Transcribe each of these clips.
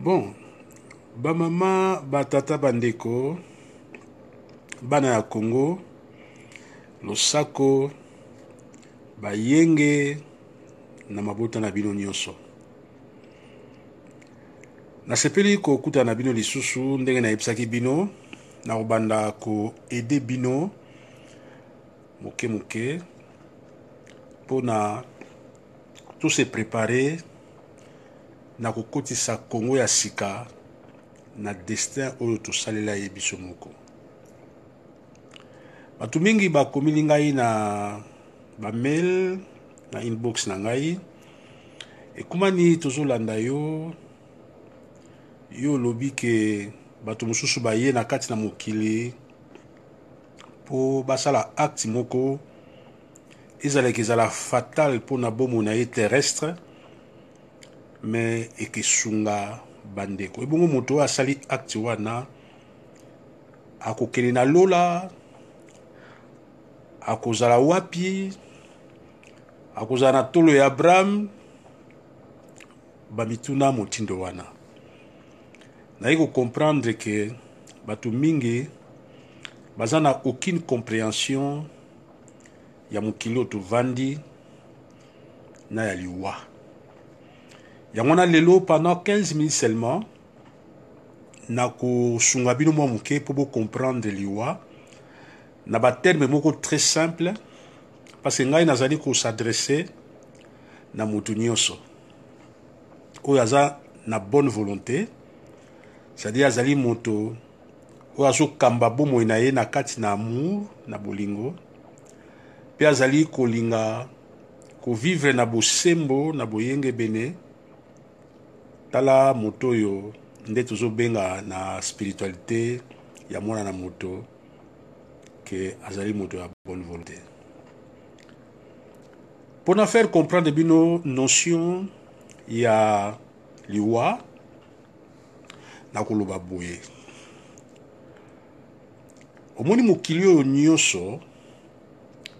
bon bamama batata bandeko bana ya congo losako bayenge na mabota na bino nyonso. Nasepeli kokutana na bino lisusu ndenge nayebisaki bino na kobanda koede bino moke moke mpona tose prepare na kokotisa kongo ya sika na destin oyo tosalela ye biso moko. Bato mingi bakomili ngai na bamail na inbox na ngai. Ekumani tozolanda yo yo olobi ke bato mosusu baye na kati na mokili mpo basala acte moko. Ezalaki ezala fatal mpona bomoi na ye terrestre me ekesunga bandeko. Ebongo moto oyo asali acte wana akokende na lola akozala wapi akozala na tolo ya abraham bamituna motindo wana. Naye kocomprendre ke bato mingi baza na aucune compréhension ya mokili oyo tovandi na ya liwa yango wana lelo pendant 15 minutes seulement na kosunga bino mwa moke mpo bocomprendre liwa. Na baterme moko très simple parce ngai nazali kosadresse na motu nyonso. Oyo aza na bonne volonté c'est-à-dire azali moto oyo azokamba bomoi na ye na kati na amour na bolingo mpe azali kolinga kovivre na bosembo na boyengebene tala moto oyo nde tozobenga na spiritualité ya mwana na moto ke azali moto ya bonne volonté. Mpona faire comprendre bino notion ya liwa na koloba boye. Omoni mokili oyo nyonso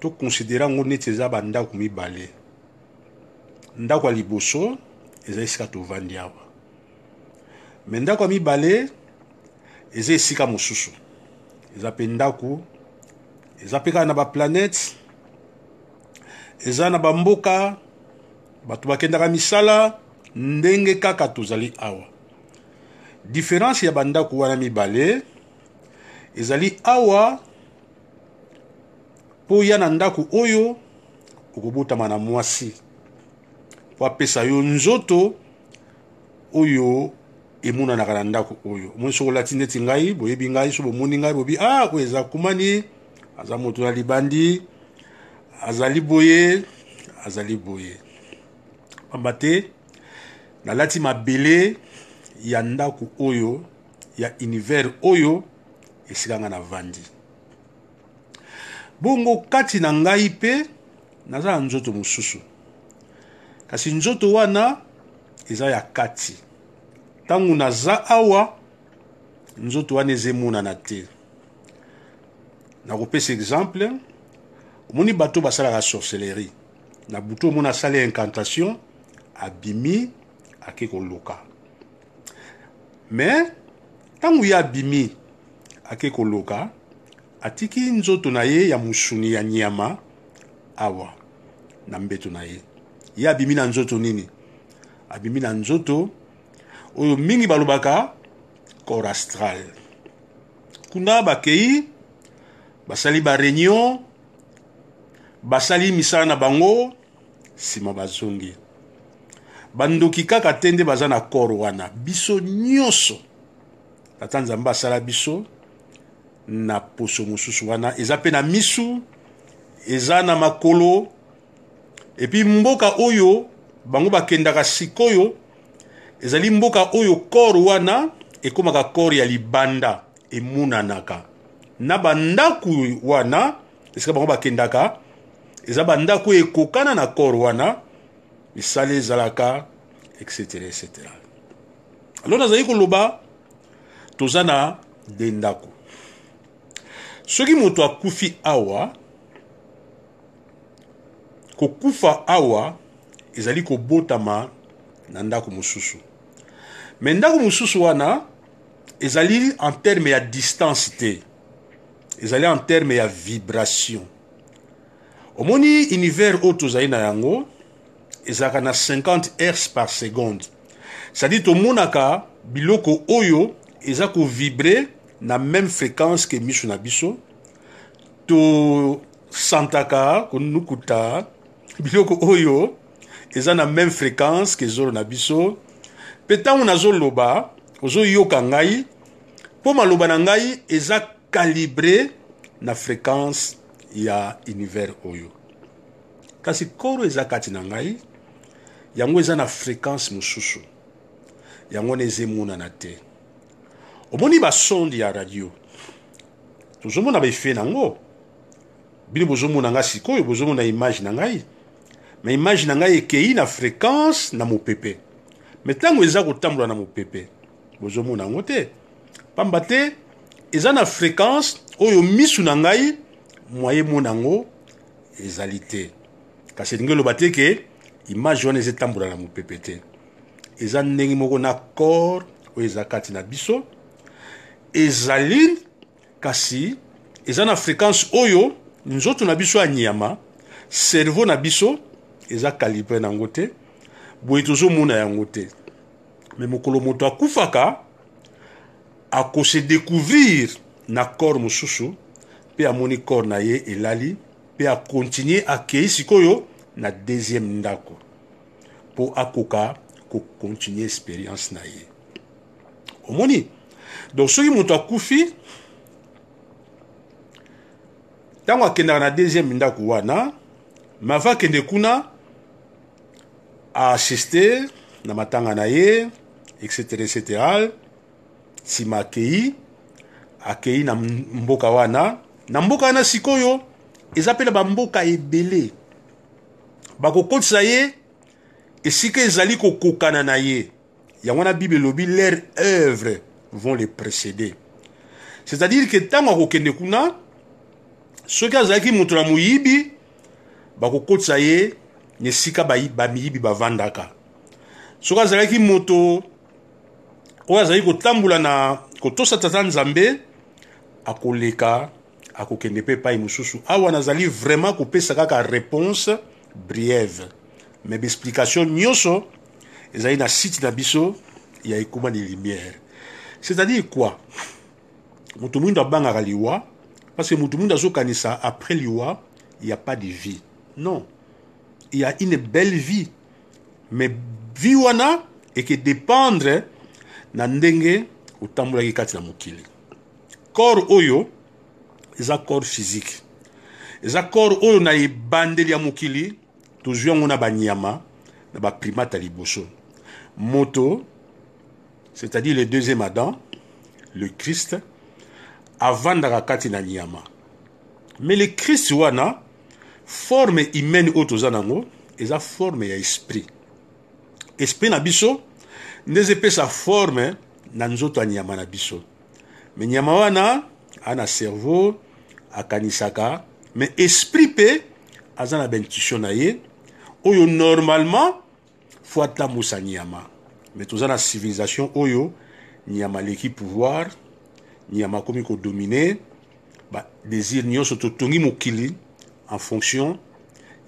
tokonsidera yango neti eza bandako mibale. Ndako ya liboso eza esika tovandi awa. Me ndako ya mibale eza esika mosusu. Eza mpe ndako eza mpe kaka na baplanete eza na bamboka bato bakendaka misala ndenge kaka tozali awa. Diference ya bandako wana mibale ezali awa mpo ya na ndako oyo okobotama na mwasi po apesa yo nzoto oyo emonanaka na ndako oyo. Omoni soki olati neti ngai boyebi ngai so bomoni ngai bobi ah oyo eza kumani aza moto na libandi azali boye azali boye. Pamba te nalati mabele ya ndako oyo ya univers oyo esika nga navandi bongo kati na ngai mpe naza na nzoto mosusu kasi nzoto wana eza ya kati. Ntango naza awa nzoto wana ezemonana te. Nakopesa exemple omoni bato basalaka sorcellerie. Na butu omoni asali incantation abimi ake koluka me ntango ye abimi ake koluka atiki nzoto na ye ya mosuni ya nyama awa na mbeto na ye ye abimi na nzoto nini? Abimi na nzoto oyo mingi balobaka corps astral. Kuna bakei basali bareunion basali misala na bango nsima bazongi. Bandoki kaka te nde baza na corps wana biso nyonso tata nzambe asala biso na poso mosusu wana. Eza mpe na misu eza na makolo epi mboka oyo bango bakendaka sikoyo ezali mboka oyo kor wana ekómaka kor ya libanda emonanaka na bandako wana esika bango bakendaka eza bandako oyo ekokana na kor wana misala ezalaka etc etc alo nazali koloba toza na de ndako soki moto akufi awa kokufa awa ezali kobotama na ndako mosusu. Me ndako mosusu wana ezali en terme ya distance te. Ezali en terme ya vibration. Omoni univers oyo tozali na yango ezalaka na 50 hertz par seconde. C'est-à-dire tomonaka biloko oyo eza kovibre na même fréquence ke miso na biso. Tosantaka konukuta biloko oyo eza na même fréquence ke zolo na biso. Mpe ntango nazoloba ozoyoka ngai mpo maloba na ngai eza calibré na fréquence ya univers oyo. Kasi koro eza kati na ngai yango eza na fréquence mosusu. Yango wana ezemonana te. Omoni basonde ya radio. Tozomona baefe nango. Bino bozomona ngai sikoyo bozomona image na ngai me image na ngai na fréquence na mopepe. Me ntango eza kotambola na mopepe bozomona yango te. Pamba te eza na fréquence oyo misu na ngai mwaye mona yango ezali te. Kasi elingi eloba te ke image wana eza etambola na mopepe te. Eza ndenge moko na corps oyo eza kati na biso. Ezali kasi eza na fréquence oyo nzoto na biso ya nyama cerveau na biso eza calibre nango te. Boye tozomona yango te. Me mokolo moto akufaka akose découvrir na corps mosusu mpe amoni corps na ye elali mpe akontinue akei sikoyo na deuxième ndako mpo akoka kokontinue expérience na ye. Omoni donc soki moto akufi ntango akendaka na deuxième ndako wana me ava akende kuna aassiste na matanga na ye etc etc nsima akei akei na mboka wana. Na mboka wana sikoyo eza mpe na bamboka ebele. Bakokotisa ye esika ezali kokokana na ye. Yango wana bible elobi leur œuvre vont les précéder. C'est-à-dire ke ntango akokende kuna soki azalaki moto na moyibi bakokotisa ye na esika bamiyibi bavandaka. Soki azalaki moto oyo azali kotambola na kotosa tata nzambe akoleka akokende mpe epai mosusu. Awa nazali vraiment kopesa kaka réponse briève me baexplication nyonso ezali site biso ya lumière c'est-à-dire quoi? Moto mwindo abangaka liwa parce que moto mwindo azokanisa après liwa il y a pas de vie. Non il y a une belle vie. Mais vie wana eke dépendre na ndenge otambolaki kati na mokili. Corps oyo eza corps physique. Eza corps oyo na ebandeli ya banyama na moto c'est-à-dire le deuxième adam le christ avandaka kati na nyama. Mais le christ wana forme humaine oyo toza nango eza forme ya esprit. Esprit na biso nde ezopesa forme na nzoto ya nyama na biso. Me nyama wana ana cerveau akanisaka me esprit mpe aza na na ye oyo normalement fo atambusa nyama. Me toza na civilisation oyo nyama aleki pouvoir nyama akomi kodomine badésir nyonso totongi mokili en fonction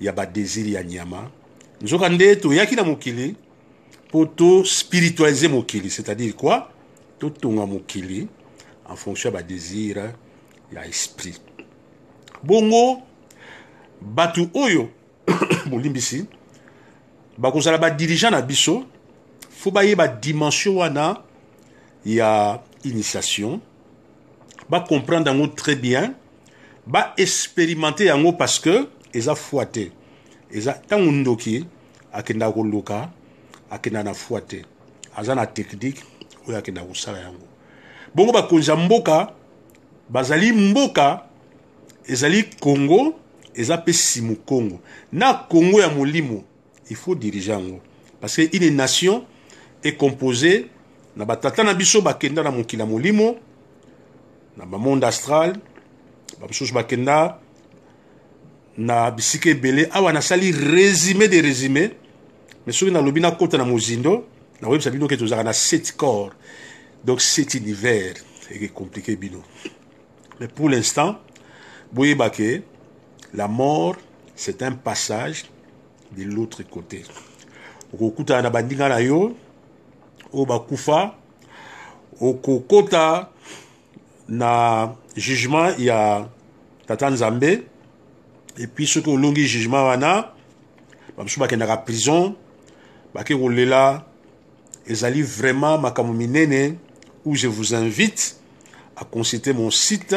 ya badésir ya nyama. Nzoka nde toyaki na mokili mpo tospiritualize mokili c'est-à-dire quoi? Totonga mokili en fonction ya badésir ya esprit. Bongo bato oyo bolimbisi bakozala badirigant na biso fo bayeba dimension wana ya initiation. Bacomprendre yango très bien baexpérimente yango parce que eza foi te eza ntango ndoki akendaka koluka akendaka na foi te aza na technique oyo akendaka kosala yango. Bongo bakonzi ya mboka bazali mboka ezali congo eza mpe simu congo. Na congo ya molimo il faut dirige yango. Parce que une nation est composée na batata na biso bakenda na mokili ya molimo na bamonde astral bamosusu bakenda na bisika ebele awa nasali résumé de résumé me soki nalobi nakota na mozindo nakoyebisa bino ke tozalaka na sept corps. Donc sept univers eke compliqué bino. Mais pour l'instant boyeba ke la mort c'est un passage de l'autre côté. Okokutana na bandinga na yo oyo bakufa okokota na jugement ya tata nzambe. Epuis soki olongi jugement wana bamosusu bakendaka prison. Bake kolela ezali vraiment makambo minene où je vous invite à consulter mon site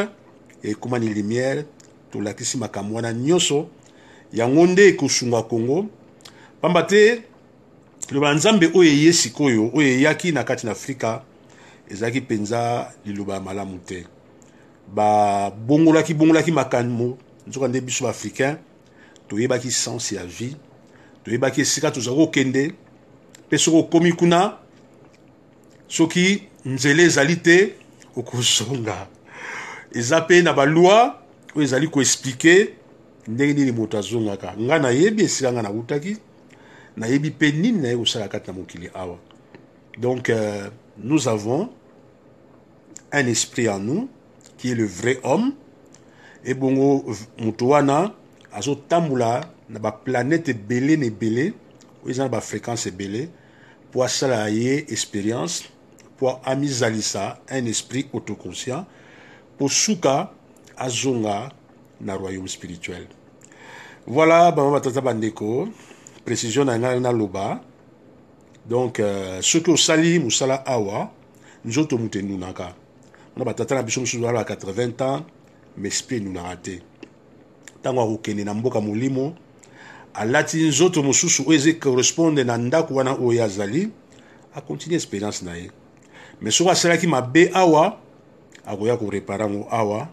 ekomani lumière tolakisi makambo wana nyonso yango nde ekosunga kongo. Pamba te liloba nzambe oyo eye sikoyo oyo eyaki na kati na afrika ezalaki mpenza liloba ya malamu te babongolaki bongolaki makambo nzoka nde biso baafricain toyebaki sens ya vie. Toyebaki esika tozalaki kokende. Mpe soki okomi kuna soki nzela ezali te okozonga. Eza mpe na oyo ezali koexplike ndenge nini moto azongaka. Ngai nayebi esika ngai nawutaki nayebi mpe nini naye kosala kati na mokili awa. Donc euh, nous avons un esprit en nous qui est le vrai homme. Ebongo moto wana azotambola na baplanete ebele na ebele oyo eza na bafréquence ebele mpo asala ye expérience amizalisa un esprit autoconscient mpo suka azonga na royaume spirituel. Voilà bama batata bandeko précision na ngai naloba donc euh, soki osali mosala awa nzoto moto na batata na biso mosusu balaka 80 ans mais esprit enunaka te ntango akokende na mboka molimo alati nzoto mosusu oyo eza corresponde na ndako wana oyo azali akontinue expérience na ye. Mais soki asalaki mabe awa akoya korepara yango awa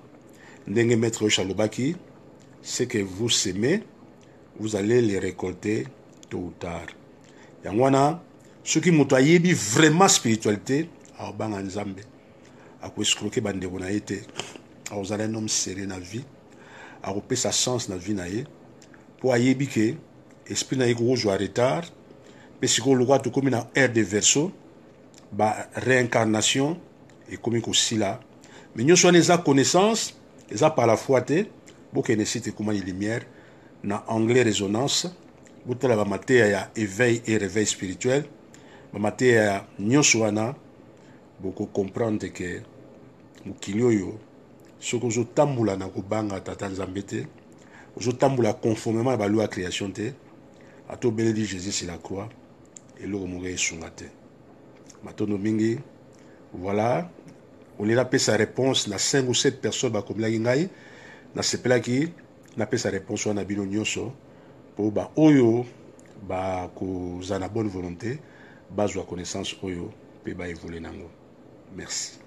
ndenge maître oyo alobaki ce que vous semez vous allez les récolter tôt ou tard. Yango wana soki moto ayebi vraiment spiritualité akobanga nzambe akoescroke bandeko na ye te. Akozala un homme sérieux na vie akopesa sens na vie na ye mpo ayebi ke esprit na ye kokozwa retard mpe sikoyo lokola tokómi na aire de verso baréincarnation ekomi kosila. Me nyonso wana eza connaissance eza par la foi te bokende site ekomani lumière na anglais résonance botala bamateya ya éveil et réveil spirituel bamateya ya nyonso wana bokokomprendre ke mokili oyo soki ozotambola na kobanga tata nzambe te ozotambola conformément na baloi ya création te ata obeleli jésus la croix eloko moko esunga te matondo mingi voilà. Olingi napesa réponse. Na 5 ou 7 personnes bakomelaki ngai nasepelaki napesa réponse wana bino nyonso mpo baoyo bakozala na bonne volonté bazwa connaissance oyo mpe baévolue nango. Merci